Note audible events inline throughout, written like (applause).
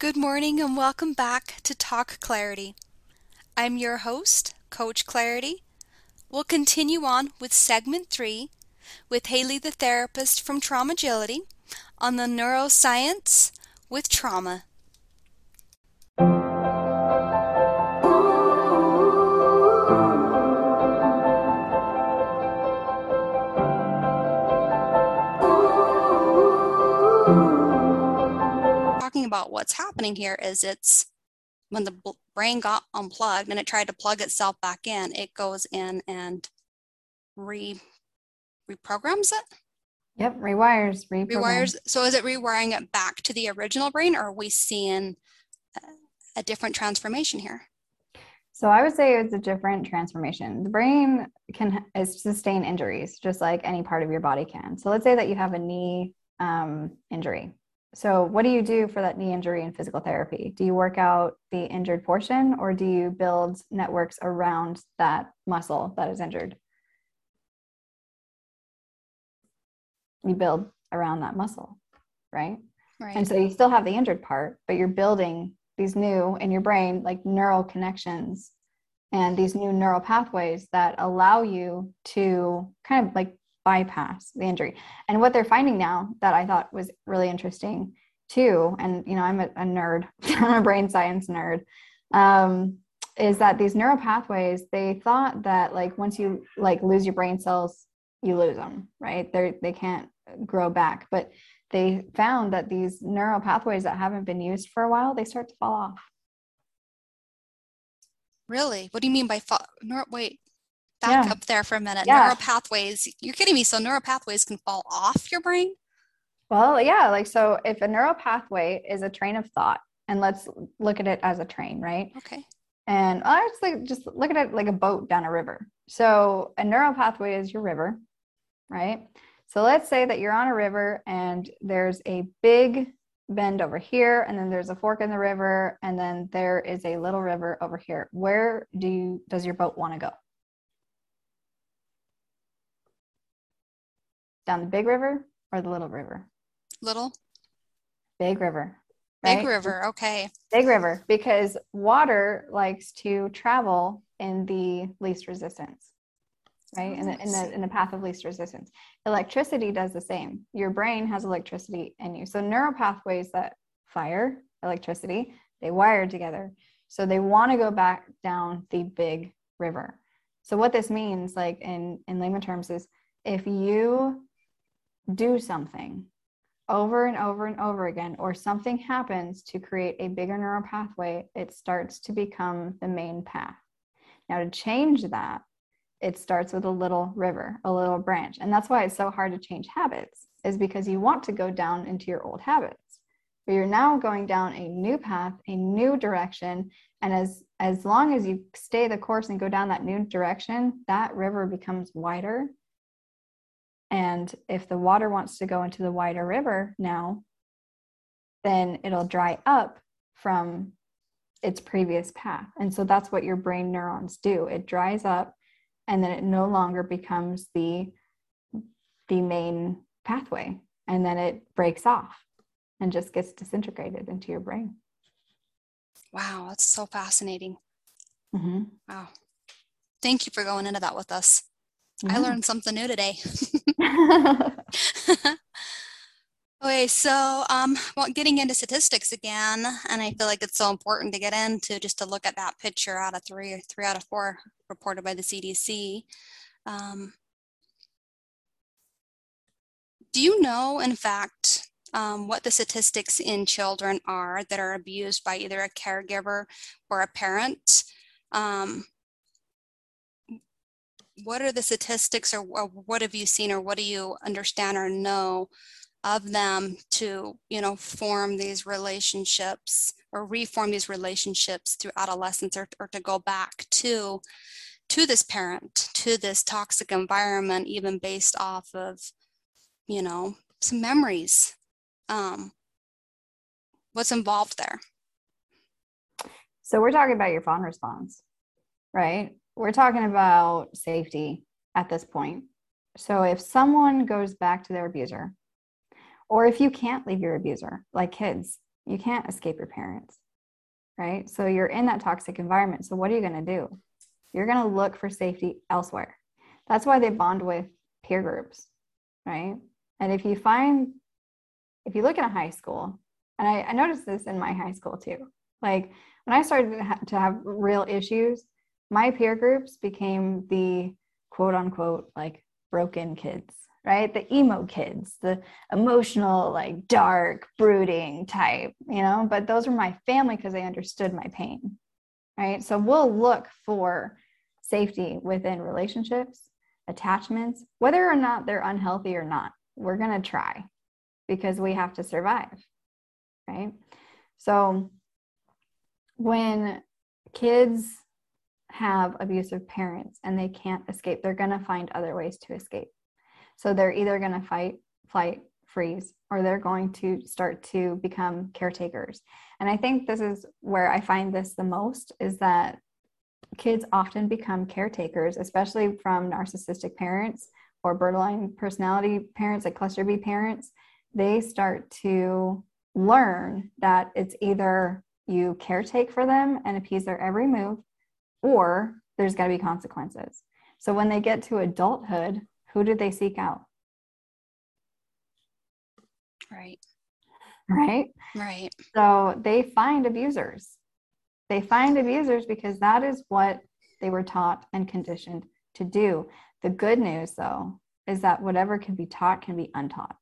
Good morning and welcome back to Talk Clarity. I'm your host, Coach Clarity. We'll continue on with segment three with Hayley, the therapist from Traumagility, on the neuroscience with trauma. About what's happening here is it's when the brain got unplugged and it tried to plug itself back in, it goes in and re reprograms it. Yep, rewires, rewires. So is it rewiring it back to the original brain, or are we seeing a different transformation here? So I would say it's a different transformation. The brain can sustain injuries just like any part of your body can. So let's say that you have a knee um, injury. So what do you do for that knee injury in physical therapy? Do you work out the injured portion, or do you build networks around that muscle that is injured? you build around that muscle, right? Right. And so you still have the injured part, but you're building these new in your brain, like neural connections and these new neural pathways that allow you to kind of like bypass the injury. And what they're finding now that I thought was really interesting too, and you know, I'm a, a nerd, (laughs) I'm a brain science nerd, um, is that these neural pathways, they thought that like once you like lose your brain cells, you lose them, right? They they can't grow back. But they found that these neural pathways that haven't been used for a while, they start to fall off. Really? What do you mean by fall? Wait, back yeah. up there for a minute. Yeah. Neural pathways. You're kidding me. So neural pathways can fall off your brain? Well, yeah. Like so, if a neural pathway is a train of thought, and let's look at it as a train, right? Okay. And I just like just look at it like a boat down a river. So a neural pathway is your river, right? So let's say that you're on a river and there's a big bend over here, and then there's a fork in the river, and then there is a little river over here. Where do you does your boat want to go? Down the big river or the little river? Little. Big river. Right? Big river, okay. Big river, because water likes to travel in the least resistance right? In the, in the in the path of least resistance. Electricity does the same. Your brain has electricity in you. So neural pathways that fire electricity, they wire together. So they want to go back down the big river. So what this means, like in in layman terms, is if you do something over and over and over again, or something happens to create a bigger neural pathway, it starts to become the main path. Now, to change that, it starts with a little river, a little branch. And that's why it's so hard to change habits, is because you want to go down into your old habits. But you're now going down a new path, a new direction. And as as long as you stay the course and go down that new direction, that river becomes wider. And if the water wants to go into the wider river now, then it'll dry up from its previous path. And so that's what your brain neurons do. It dries up and then it no longer becomes the the main pathway and then it breaks off and just gets disintegrated into your brain wow that's so fascinating mm-hmm. wow thank you for going into that with us i learned something new today (laughs) (laughs) Okay, so um, well, getting into statistics again, and I feel like it's so important to get into just to look at that picture out of three, three out of four reported by the CDC. Um, do you know, in fact, um, what the statistics in children are that are abused by either a caregiver or a parent? Um, what are the statistics, or, or what have you seen, or what do you understand or know of them to you know form these relationships or reform these relationships through adolescence or, or to go back to to this parent to this toxic environment even based off of you know some memories um, what's involved there? So we're talking about your fawn response right we're talking about safety at this point so if someone goes back to their abuser or if you can't leave your abuser like kids You can't escape your parents, right? So you're in that toxic environment. So what are you going to do? You're going to look for safety elsewhere. That's why they bond with peer groups, right? And if you find, if you look at a high school, and I, I noticed this in my high school too, like when I started to, ha- to have real issues, my peer groups became the quote unquote like broken kids, right? The emo kids, the emotional, like dark, brooding type, you know, but those were my family because they understood my pain, right? So we'll look for safety within relationships, attachments, whether or not they're unhealthy or not. We're going to try because we have to survive, right? So when kids have abusive parents and they can't escape, they're going to find other ways to escape. So they're either going to fight, flight, freeze, or they're going to start to become caretakers. And I think this is where I find this the most is that kids often become caretakers, especially from narcissistic parents or borderline personality parents, like cluster B parents. They start to learn that it's either you caretake for them and appease their every move, or there's got to be consequences. So when they get to adulthood, who do they seek out? Right. Right. Right. So they find abusers. They find abusers because that is what they were taught and conditioned to do. The good news, though, is that whatever can be taught can be untaught.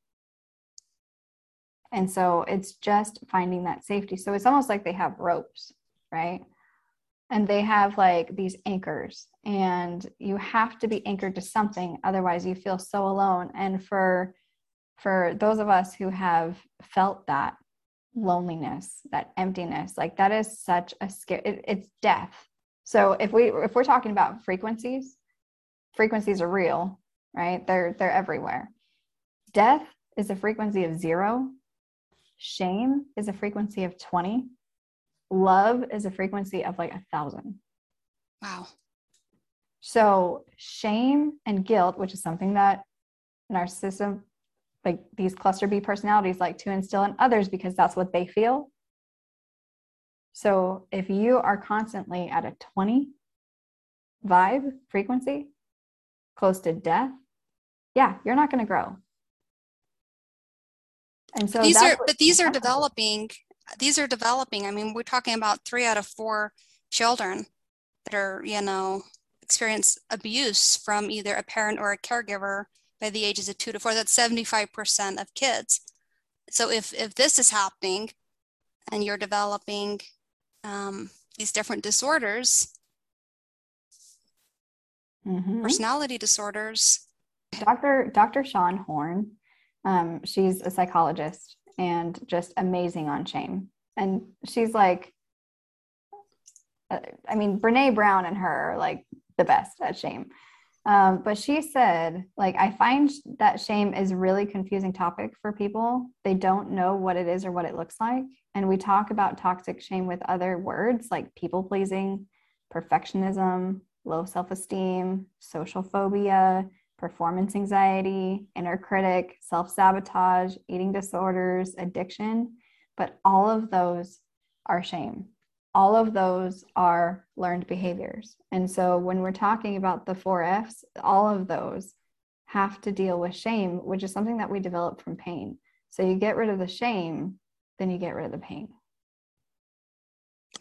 And so it's just finding that safety. So it's almost like they have ropes, right? And they have like these anchors and you have to be anchored to something otherwise you feel so alone. And for for those of us who have felt that loneliness that emptiness like that is such a scare it, it's death. So if we if we're talking about frequencies frequencies are real right? They're they're everywhere. Death is a frequency of zero. Shame is a frequency of 20 love is a frequency of like a thousand. Wow. So shame and guilt, which is something that narcissism, like these cluster B personalities, like to instill in others because that's what they feel. So if you are constantly at a 20 vibe frequency, close to death, yeah, you're not going to grow. And so these are, but these are developing these are developing. I mean, we're talking about three out of four children that are, you know, experience abuse from either a parent or a caregiver by the ages of two to four. That's 75% of kids. So if, if this is happening and you're developing um, these different disorders, mm-hmm. personality disorders. Dr. Dr. Sean Horn, um, she's a psychologist and just amazing on shame. And she's like, uh, I mean, Brene Brown and her are like the best at shame. Um, but she said, like, I find that shame is really confusing topic for people. They don't know what it is or what it looks like. And we talk about toxic shame with other words like people pleasing, perfectionism, low self esteem, social phobia, performance anxiety, inner critic, self sabotage, eating disorders, addiction. But all of those are shame. All of those are learned behaviors. And so when we're talking about the four F's, all of those have to deal with shame, which is something that we develop from pain. So you get rid of the shame, then you get rid of the pain.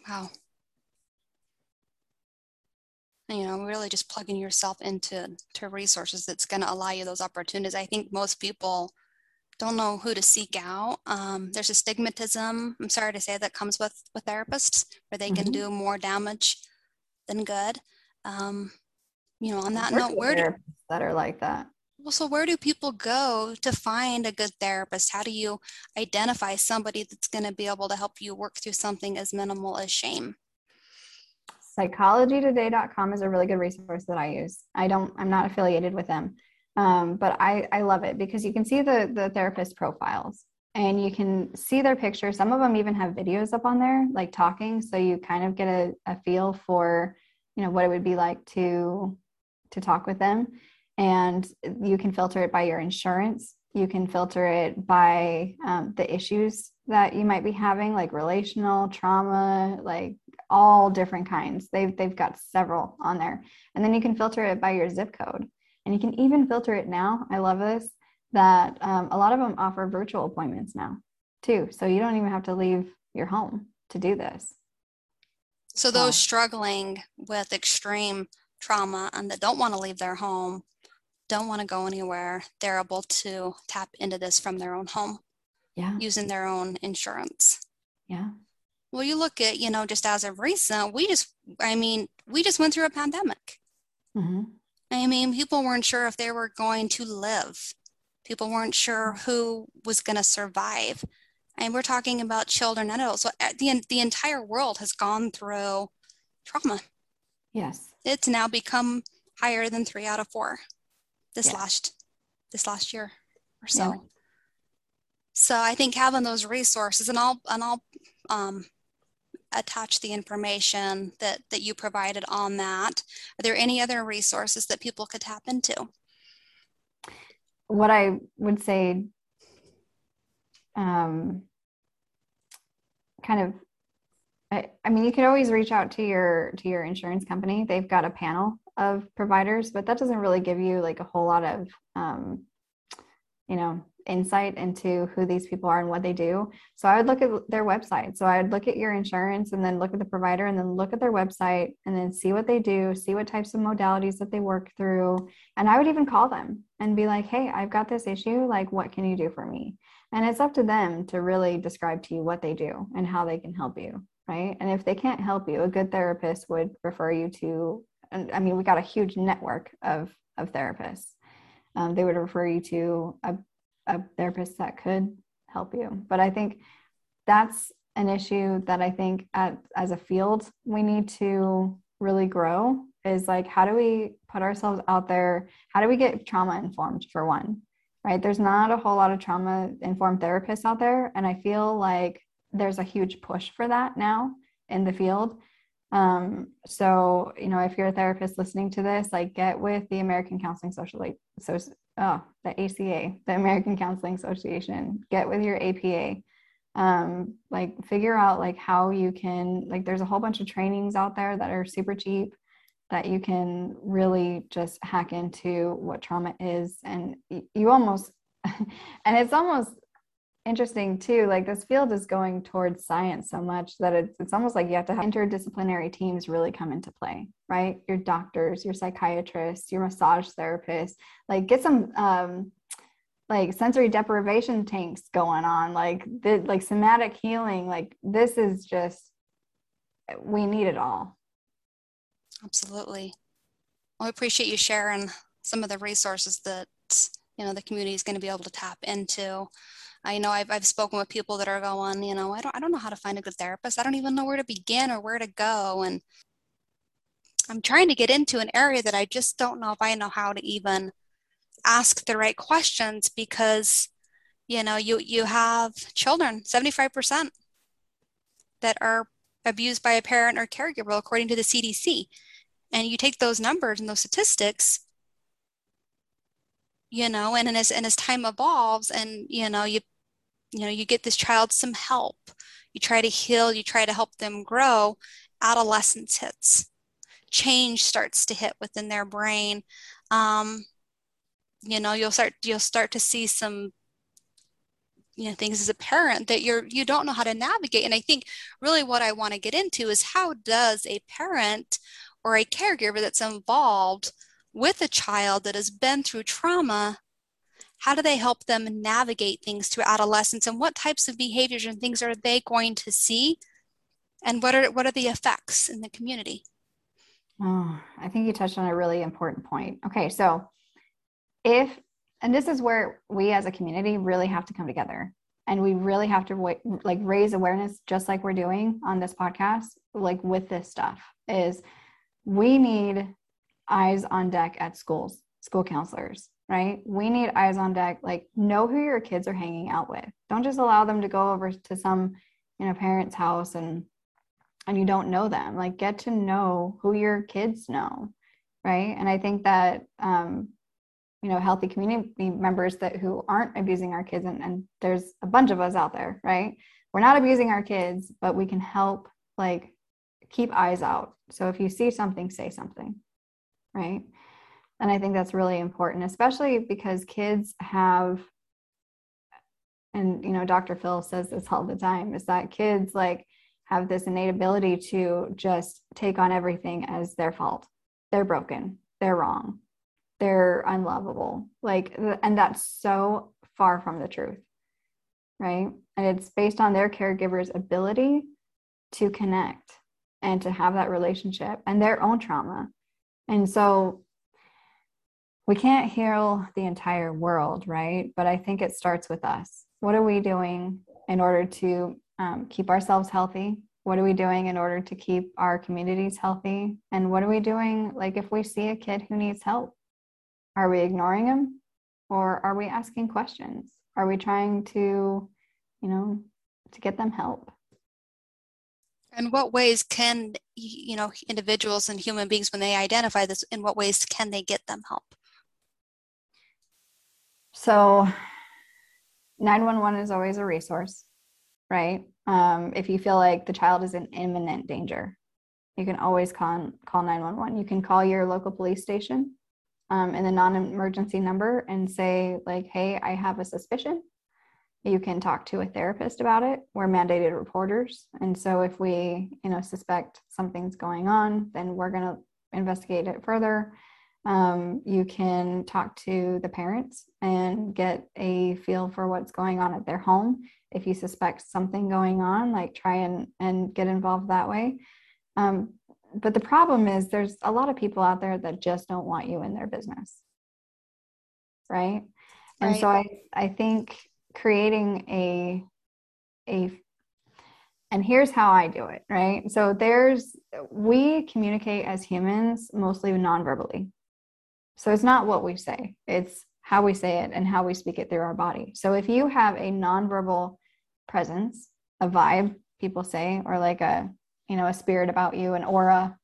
Wow you know really just plugging yourself into to resources that's going to allow you those opportunities. I think most people don't know who to seek out. Um, there's a stigmatism i'm sorry to say that comes with with therapists where they mm-hmm. can do more damage than good. Um, you know on that note where do, that are like that. Well so where do people go to find a good therapist? How do you identify somebody that's going to be able to help you work through something as minimal as shame psychologytoday.com is a really good resource that I use. I don't, I'm not affiliated with them, um, but I, I love it because you can see the, the therapist profiles and you can see their pictures. Some of them even have videos up on there, like talking. So you kind of get a, a feel for, you know, what it would be like to, to talk with them. And you can filter it by your insurance. You can filter it by um, the issues that you might be having, like relational trauma, like all different kinds. They've they've got several on there. And then you can filter it by your zip code. And you can even filter it now. I love this that um, a lot of them offer virtual appointments now too. So you don't even have to leave your home to do this. So those struggling with extreme trauma and that don't want to leave their home, don't want to go anywhere, they're able to tap into this from their own home. Yeah. Using their own insurance. Yeah. Well, you look at, you know, just as of recent, we just, I mean, we just went through a pandemic. Mm-hmm. I mean, people weren't sure if they were going to live. People weren't sure who was going to survive. And we're talking about children and adults. So uh, the, the entire world has gone through trauma. Yes. It's now become higher than three out of four this Yes. last this last year or so. Yeah. So I think having those resources and I'll and I'll um, attach the information that that you provided on that. Are there any other resources that people could tap into? What I would say, um, kind of, I, I mean, you could always reach out to your to your insurance company. They've got a panel of providers, but that doesn't really give you like a whole lot of, um, you know, insight into who these people are and what they do. So I would look at their website. So I would look at your insurance and then look at the provider and then look at their website and then see what they do, see what types of modalities that they work through. And I would even call them and be like, hey, I've got this issue. Like, what can you do for me? And it's up to them to really describe to you what they do and how they can help you. Right. And if they can't help you, a good therapist would refer you to, I mean, we got a huge network of, of therapists. Um, they would refer you to a a therapist that could help you. But I think that's an issue that I think at, as a field we need to really grow is like how do we put ourselves out there? How do we get trauma informed for one? Right? There's not a whole lot of trauma informed therapists out there and I feel like there's a huge push for that now in the field. Um, so, you know, if you're a therapist listening to this, like get with the American Counseling Social so oh, the ACA, the American Counseling Association, get with your APA. Um, like figure out like how you can like there's a whole bunch of trainings out there that are super cheap that you can really just hack into what trauma is and you almost (laughs) and it's almost interesting too like this field is going towards science so much that it's, it's almost like you have to have interdisciplinary teams really come into play right your doctors your psychiatrists your massage therapists like get some um like sensory deprivation tanks going on like the like somatic healing like this is just we need it all Absolutely. Well, I appreciate you sharing some of the resources that you know the community is going to be able to tap into. I know I've, I've spoken with people that are going, you know, I don't I don't know how to find a good therapist. I don't even know where to begin or where to go. And I'm trying to get into an area that I just don't know if I know how to even ask the right questions because you know you you have children 75% that are abused by a parent or caregiver according to the CDC and you take those numbers and those statistics you know and, and as and as time evolves and you know you you know you get this child some help. You try to heal you try to help them grow. Adolescence hits. Change starts to hit within their brain. Um, you know you'll start you'll start to see some you know things as a parent that you're you don't know how to navigate. And i think really what i want to get into is how does a parent or a caregiver that's involved with a child that has been through trauma how do they help them navigate things through adolescence? And what types of behaviors and things are they going to see? And what are what are the effects in the community? Oh, I think you touched on a really important point. Okay, so if, and this is where we as a community really have to come together. And we really have to like raise awareness, just like we're doing on this podcast, like with this stuff, is we need eyes on deck at schools, school counselors, right? We need eyes on deck, like know who your kids are hanging out with. Don't just allow them to go over to some, you know, parent's house and and you don't know them like get to know who your kids know right and i think that um, you know healthy community members that who aren't abusing our kids and, and there's a bunch of us out there right we're not abusing our kids, but we can help like keep eyes out. So if you see something, say something, right? And I think that's really important, especially because kids have, and you know, Dr. Phil says this all the time, is that kids like have this innate ability to just take on everything as their fault. They're broken, they're wrong, they're unlovable. Like, and that's so far from the truth, right? And it's based on their caregiver's ability to connect and to have that relationship and their own trauma. And so we can't heal the entire world, right? But I think it starts with us. What are we doing in order to um, keep ourselves healthy? What are we doing in order to keep our communities healthy? And what are we doing, like, if we see a kid who needs help? Are we ignoring him or are we asking questions? Are we trying to, you know, to get them help? In what ways can you know individuals and human beings, when they identify this, in what ways can they get them help? So 911 is always a resource, right? Um, if you feel like the child is in imminent danger, you can always call, call 911. You can call your local police station um, in the non-emergency number and say like, hey, I have a suspicion. You can talk to a therapist about it. We're mandated reporters. And so if we, you know, suspect something's going on, then we're going to investigate it further um, you can talk to the parents and get a feel for what's going on at their home. If you suspect something going on, like try and, and get involved that way. Um, but the problem is there's a lot of people out there that just don't want you in their business. Right. And right. so I, I think creating a a and here's how I do it, right? So there's we communicate as humans mostly non-verbally. So it's not what we say, it's how we say it and how we speak it through our body. So if you have a nonverbal presence, a vibe, people say, or like a, you know, a spirit about you, an aura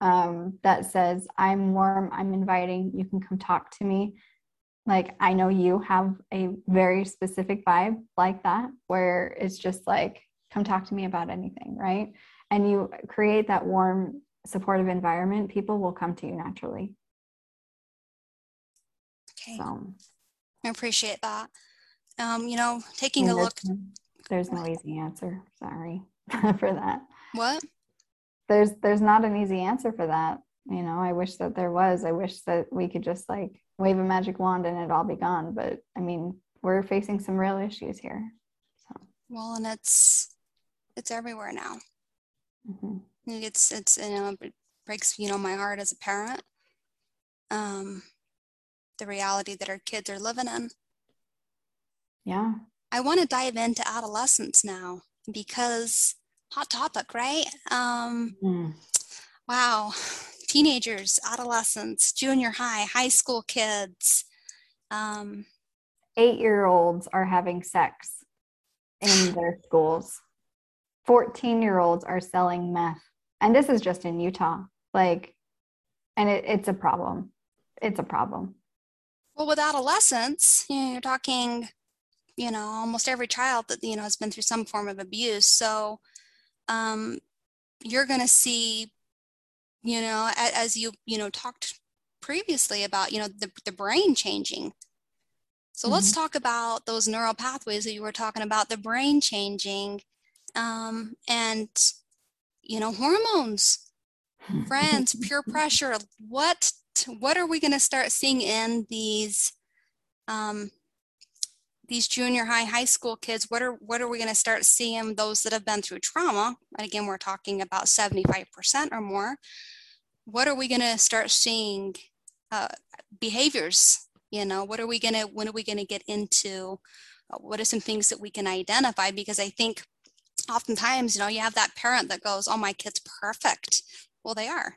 um, that says, I'm warm, I'm inviting, you can come talk to me. Like I know you have a very specific vibe like that, where it's just like, come talk to me about anything, right? And you create that warm, supportive environment, people will come to you naturally. Okay. So I appreciate that. Um, you know, taking a look. There's no easy answer. Sorry (laughs) for that. What? There's there's not an easy answer for that. You know, I wish that there was. I wish that we could just like wave a magic wand and it all be gone. But I mean, we're facing some real issues here. So. Well, and it's it's everywhere now. Mm-hmm. It's it's you know it breaks you know my heart as a parent. Um, the reality that our kids are living in. Yeah. I want to dive into adolescence now because hot topic, right? Um, mm. Wow. Teenagers, adolescents, junior high, high school kids. Um, Eight year olds are having sex in (sighs) their schools. 14 year olds are selling meth. And this is just in Utah. Like, and it, it's a problem. It's a problem. Well, with adolescents, you know, you're talking, you know, almost every child that, you know, has been through some form of abuse. So um, you're going to see, you know, as, you, you know, talked previously about, you know, the, the brain changing. So mm-hmm. let's talk about those neural pathways that you were talking about, the brain changing um, and, you know, hormones, friends, (laughs) peer pressure. What what are we going to start seeing in these um, these junior high high school kids what are what are we going to start seeing those that have been through trauma? And again we're talking about 75% or more. What are we going to start seeing uh, behaviors you know? What are we going to when are we going to get into uh, what are some things that we can identify? Because i think oftentimes you know you have that parent that goes oh my kid's perfect. Well they are.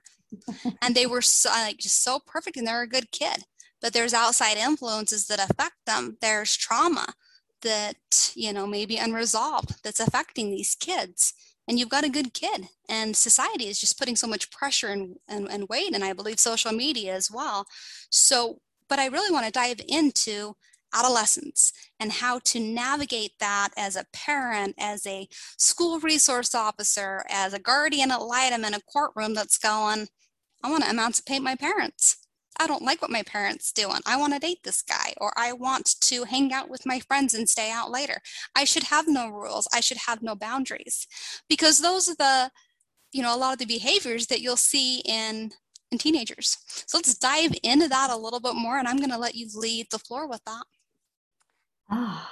And they were so, like just so perfect and they're a good kid but there's outside influences that affect them. There's trauma that you know maybe unresolved that's affecting these kids. And you've got a good kid and society is just putting so much pressure and, and, and weight and i believe social media as well. So but i really want to dive into adolescence and how to navigate that as a parent, as a school resource officer, as a guardian ad litem in a courtroom that's going, I want to emancipate my parents. I don't like what my parents doing. I want to date this guy or I want to hang out with my friends and stay out later. I should have no rules. I should have no boundaries because those are the you know a lot of the behaviors that you'll see in in teenagers. So let's dive into that a little bit more and I'm going to let you lead the floor with that. Ah,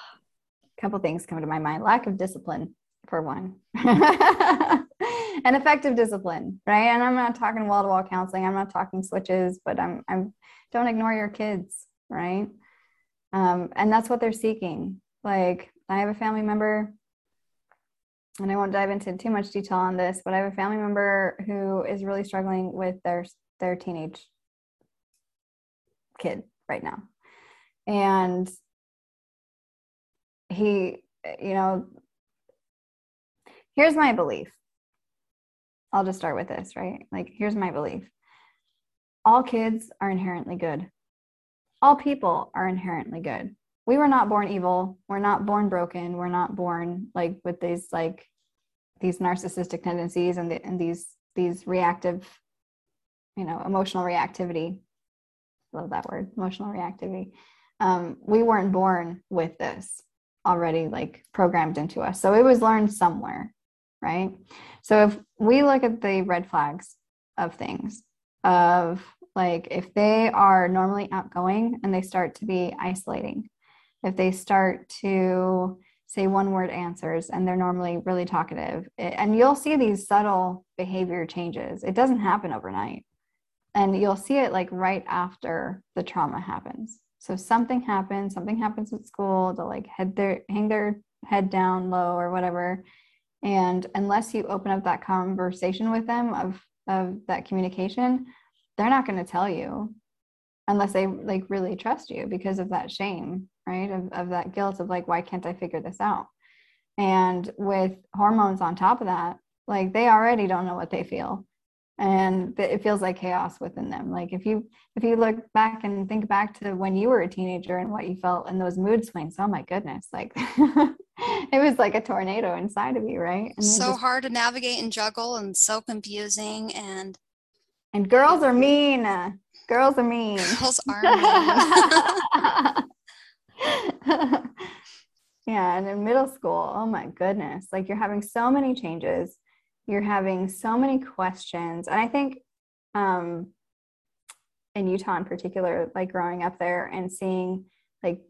a couple things come to my mind. Lack of discipline for one. (laughs) and effective discipline, right? And I'm not talking wall-to-wall counseling. I'm not talking switches, but I'm I'm don't ignore your kids, right? Um, and that's what they're seeking. Like I have a family member and I won't dive into too much detail on this, but I have a family member who is really struggling with their their teenage kid right now. And he, you know, here's my belief. I'll just start with this, right? Like, here's my belief all kids are inherently good, all people are inherently good. We were not born evil. We're not born broken. We're not born like with these like these narcissistic tendencies and, the, and these these reactive you know emotional reactivity love that word emotional reactivity um, we weren't born with this already like programmed into us so it was learned somewhere right? So if we look at the red flags of things of like if they are normally outgoing and they start to be isolating if they start to say one word answers and they're normally really talkative eh, and you'll see these subtle behavior changes. It doesn't happen overnight. And you'll see it like right after the trauma happens. So something happens something happens at school to like head their hang their head down low or whatever and unless you open up that conversation with them of of that communication they're not going to tell you unless they like really trust you because of that shame right? Of, of that guilt of like why can't i figure this out? And with hormones on top of that like they already don't know what they feel and it feels like chaos within them. Like if you if you look back and think back to when you were a teenager and what you felt and those mood swings oh my goodness like (laughs) it was like a tornado inside of you right? And so just, hard to navigate and juggle and so confusing and and girls are mean uh, girls are mean. (laughs) Girls (laughs) are mean. Yeah and in middle school oh my goodness like you're having so many changes you're having so many questions. And i think um in utah in particular like growing up there and seeing like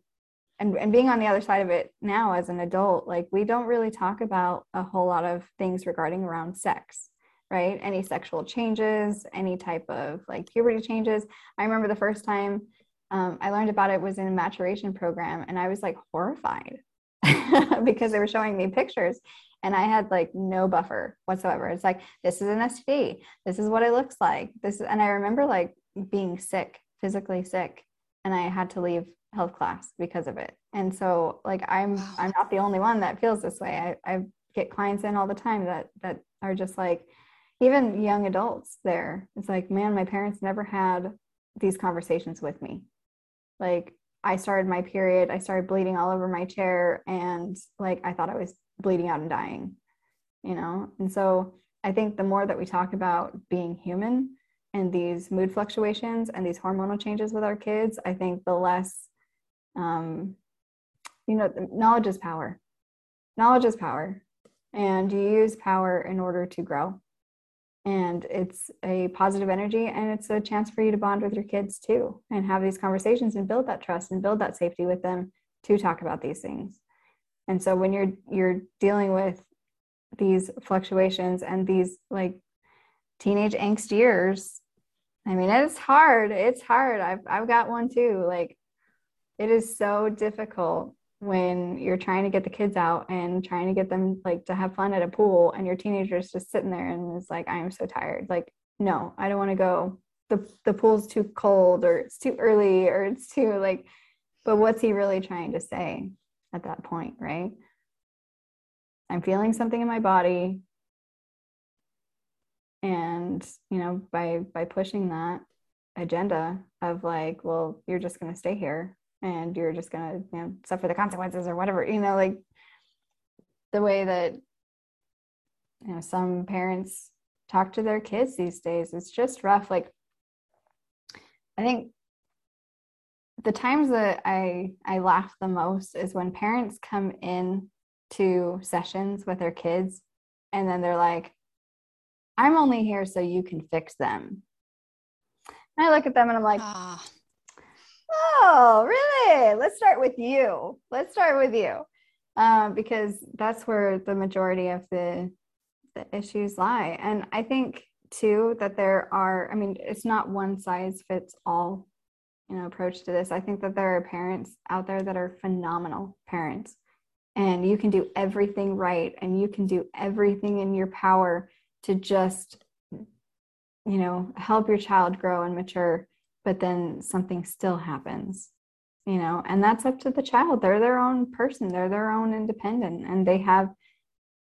and, and being on the other side of it now as an adult like we don't really talk about a whole lot of things regarding around sex right? Any sexual changes any type of like puberty changes. I remember the first time um, i learned about it was in a maturation program and i was like horrified (laughs) because they were showing me pictures and I had like no buffer whatsoever. It's like this is an STD. This is what it looks like. This is, and I remember like being sick, physically sick, and I had to leave health class because of it. And so like I'm I'm not the only one that feels this way. I, I get clients in all the time that that are just like even young adults there. It's like, man, my parents never had these conversations with me. Like I started my period, I started bleeding all over my chair and like I thought I was bleeding out and dying, you know? And so I think the more that we talk about being human and these mood fluctuations and these hormonal changes with our kids, I think the less, um, you know, knowledge is power. Knowledge is power. And you use power in order to grow. And it's a positive energy and it's a chance for you to bond with your kids too and have these conversations and build that trust and build that safety with them to talk about these things and so when you're you're dealing with these fluctuations and these like teenage angst years i mean it's hard it's hard. I've i've got one too like it is so difficult when you're trying to get the kids out and trying to get them like to have fun at a pool and your teenager's just sitting there and it's like i'm so tired. Like no i don't want to go. The the pool's too cold or it's too early or it's too like but what's he really trying to say at that point, right? I'm feeling something in my body. And, you know, by by pushing that agenda of like, well, you're just to stay here and you're just gonna you know suffer the consequences or whatever you know like the way that you know some parents talk to their kids these days it's just rough like i think the times that i i laugh the most is when parents come in to sessions with their kids and then they're like i'm only here so you can fix them. And i look at them and i'm like ah. oh really? Let's start with you. Let's start with you. Um, because that's where the majority of the the issues lie. And i think too that there are i mean it's not one size fits all you know approach to this i think that there are parents out there that are phenomenal parents. And you can do everything right and you can do everything in your power to just you know help your child grow and mature but then something still happens you know? And that's up to the child. They're their own person. They're their own independent and they have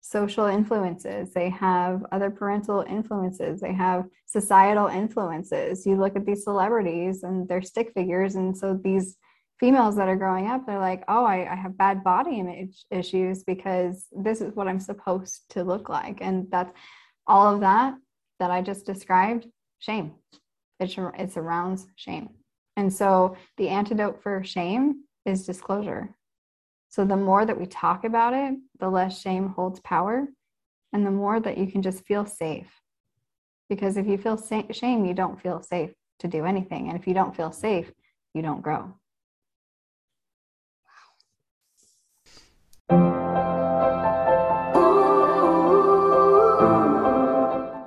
social influences they have other parental influences they have societal influences. You look at these celebrities and they're stick figures and so these females that are growing up they're like oh I, I have bad body image issues because this is what i'm supposed to look like. And that's all of that that i just described shame. It, it surrounds shame. And so the antidote for shame is disclosure so the more that we talk about it, the less shame holds power and the more that you can just feel safe. Because if you feel shame, you don't feel safe to do anything. And if you don't feel safe, you don't grow. Wow.